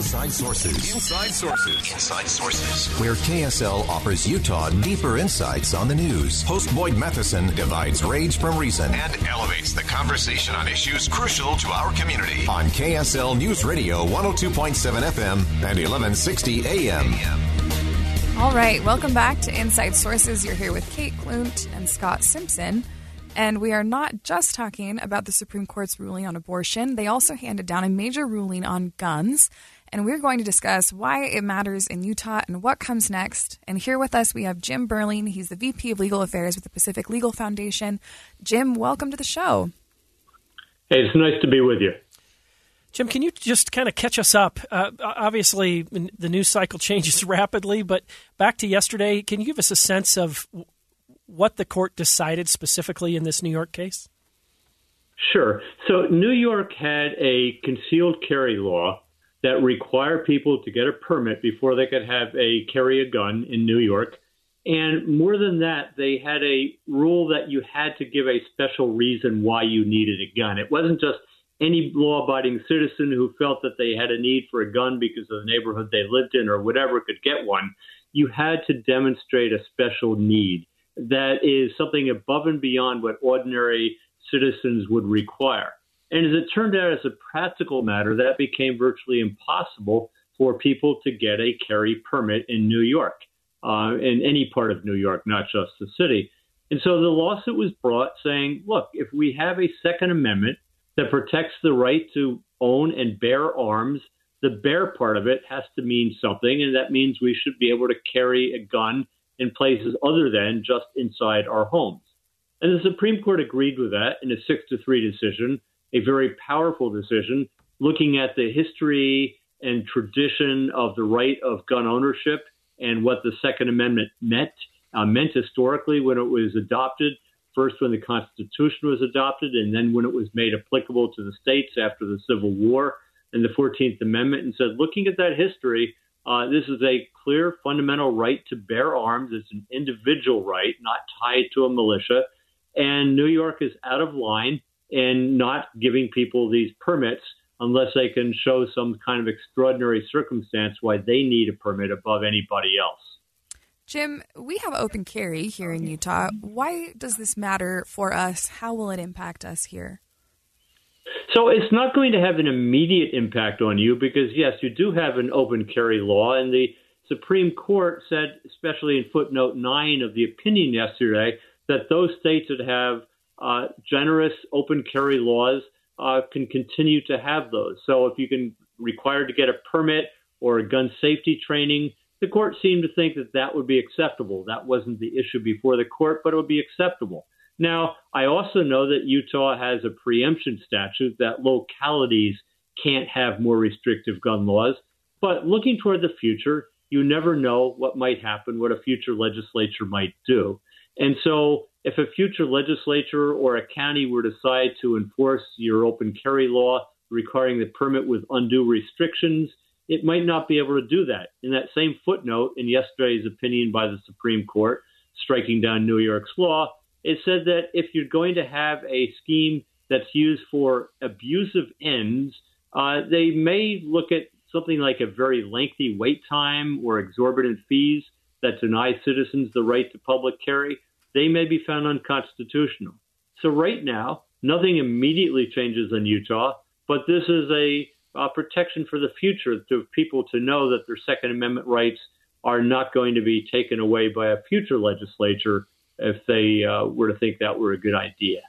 Inside Sources. Inside Sources. Inside Sources. Where KSL offers Utah deeper insights on the news. Host Boyd Matheson divides rage from reason and elevates the conversation on issues crucial to our community. On KSL News Radio 102.7 FM and 1160 AM. All right, welcome back to Inside Sources. You're here with Kate Klunt and Scott Simpson. And we are not just talking about the Supreme Court's ruling on abortion. They also handed down a major ruling on guns and we're going to discuss why it matters in Utah and what comes next. And here with us, we have Jim Burling. He's the VP of Legal Affairs with the Pacific Legal Foundation. Jim, welcome to the show. Hey, it's nice to be with you. Jim, can you just kind of catch us up? Uh, obviously, the news cycle changes rapidly, but back to yesterday, can you give us a sense of what the court decided specifically in this New York case? Sure. So, New York had a concealed carry law that require people to get a permit before they could have a carry a gun in New York. And more than that, they had a rule that you had to give a special reason why you needed a gun. It wasn't just any law abiding citizen who felt that they had a need for a gun because of the neighborhood they lived in or whatever could get one. You had to demonstrate a special need that is something above and beyond what ordinary citizens would require. And as it turned out, as a practical matter, that became virtually impossible for people to get a carry permit in New York, uh, in any part of New York, not just the city. And so the lawsuit was brought saying, look, if we have a Second Amendment that protects the right to own and bear arms, the bear part of it has to mean something, and that means we should be able to carry a gun in places other than just inside our homes. And the Supreme Court agreed with that in a six to three decision a very powerful decision looking at the history and tradition of the right of gun ownership and what the Second Amendment meant, uh, meant historically when it was adopted, first when the Constitution was adopted, and then when it was made applicable to the states after the Civil War and the 14th Amendment, and said, looking at that history, uh, this is a clear fundamental right to bear arms. It's an individual right, not tied to a militia. And New York is out of line and not giving people these permits unless they can show some kind of extraordinary circumstance why they need a permit above anybody else. Jim, we have open carry here in Utah. Why does this matter for us? How will it impact us here? So it's not going to have an immediate impact on you because, yes, you do have an open carry law, and the Supreme Court said, especially in footnote nine of the opinion yesterday, that those states that have uh, generous open carry laws uh, can continue to have those. So if you can require to get a permit or a gun safety training, the court seemed to think that that would be acceptable. That wasn't the issue before the court, but it would be acceptable. Now, I also know that Utah has a preemption statute that localities can't have more restrictive gun laws. But looking toward the future, you never know what might happen, what a future legislature might do. And so if a future legislature or a county were to decide to enforce your open carry law requiring the permit with undue restrictions, it might not be able to do that. In that same footnote in yesterday's opinion by the Supreme Court, striking down New York's law, it said that if you're going to have a scheme that's used for abusive ends, uh, they may look at something like a very lengthy wait time or exorbitant fees that deny citizens the right to public carry they may be found unconstitutional. So right now, nothing immediately changes in Utah, but this is a, a protection for the future to people to know that their Second Amendment rights are not going to be taken away by a future legislature if they uh, were to think that were a good idea.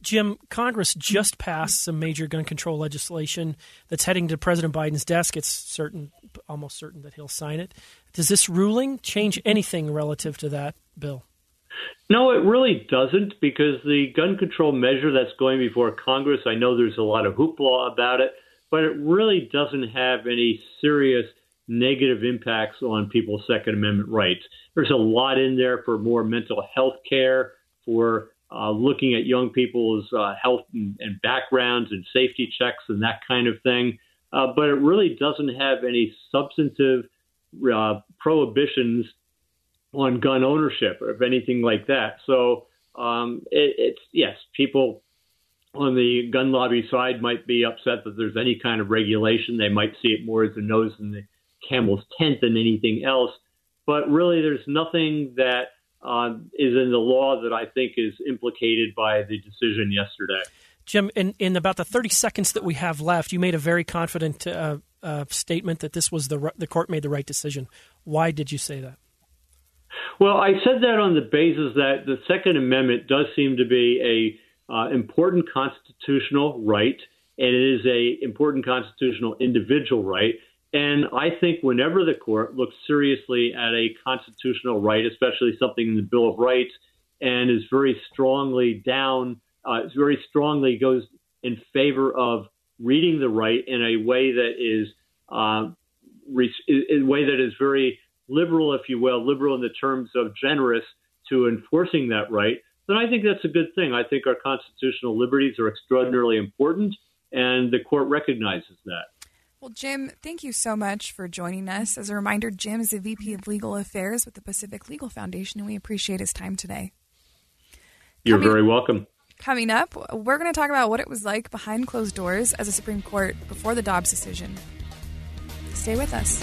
Jim, Congress just passed some major gun control legislation that's heading to President Biden's desk. It's certain, almost certain that he'll sign it. Does this ruling change anything relative to that bill? No, it really doesn't because the gun control measure that's going before Congress, I know there's a lot of hoopla about it, but it really doesn't have any serious negative impacts on people's Second Amendment rights. There's a lot in there for more mental health care, for uh, looking at young people's uh, health and, and, backgrounds and safety checks and that kind of thing. Uh, but it really doesn't have any substantive uh, prohibitions on gun ownership or anything like that. So um, it, it's yes, people on the gun lobby side might be upset that there's any kind of regulation. They might see it more as a nose in the camel's tent than anything else. But really, there's nothing that uh, is in the law that I think is implicated by the decision yesterday. Jim, in, in about the 30 seconds that we have left, you made a very confident uh, uh, statement that this was the the court made the right decision. Why did you say that? Well, I said that on the basis that the Second Amendment does seem to be a uh, important constitutional right, and it is a important constitutional individual right. And I think whenever the court looks seriously at a constitutional right, especially something in the Bill of Rights, and is very strongly down, uh, very strongly goes in favor of reading the right in a way that is uh, in a way that is very liberal, if you will, liberal in the terms of generous to enforcing that right, then I think that's a good thing. I think our constitutional liberties are extraordinarily important, and the court recognizes that. Well, Jim, thank you so much for joining us. As a reminder, Jim is the VP of Legal Affairs with the Pacific Legal Foundation, and we appreciate his time today. You're coming, very welcome. Coming up, we're going to talk about what it was like behind closed doors as a Supreme Court before the Dobbs decision. Stay with us.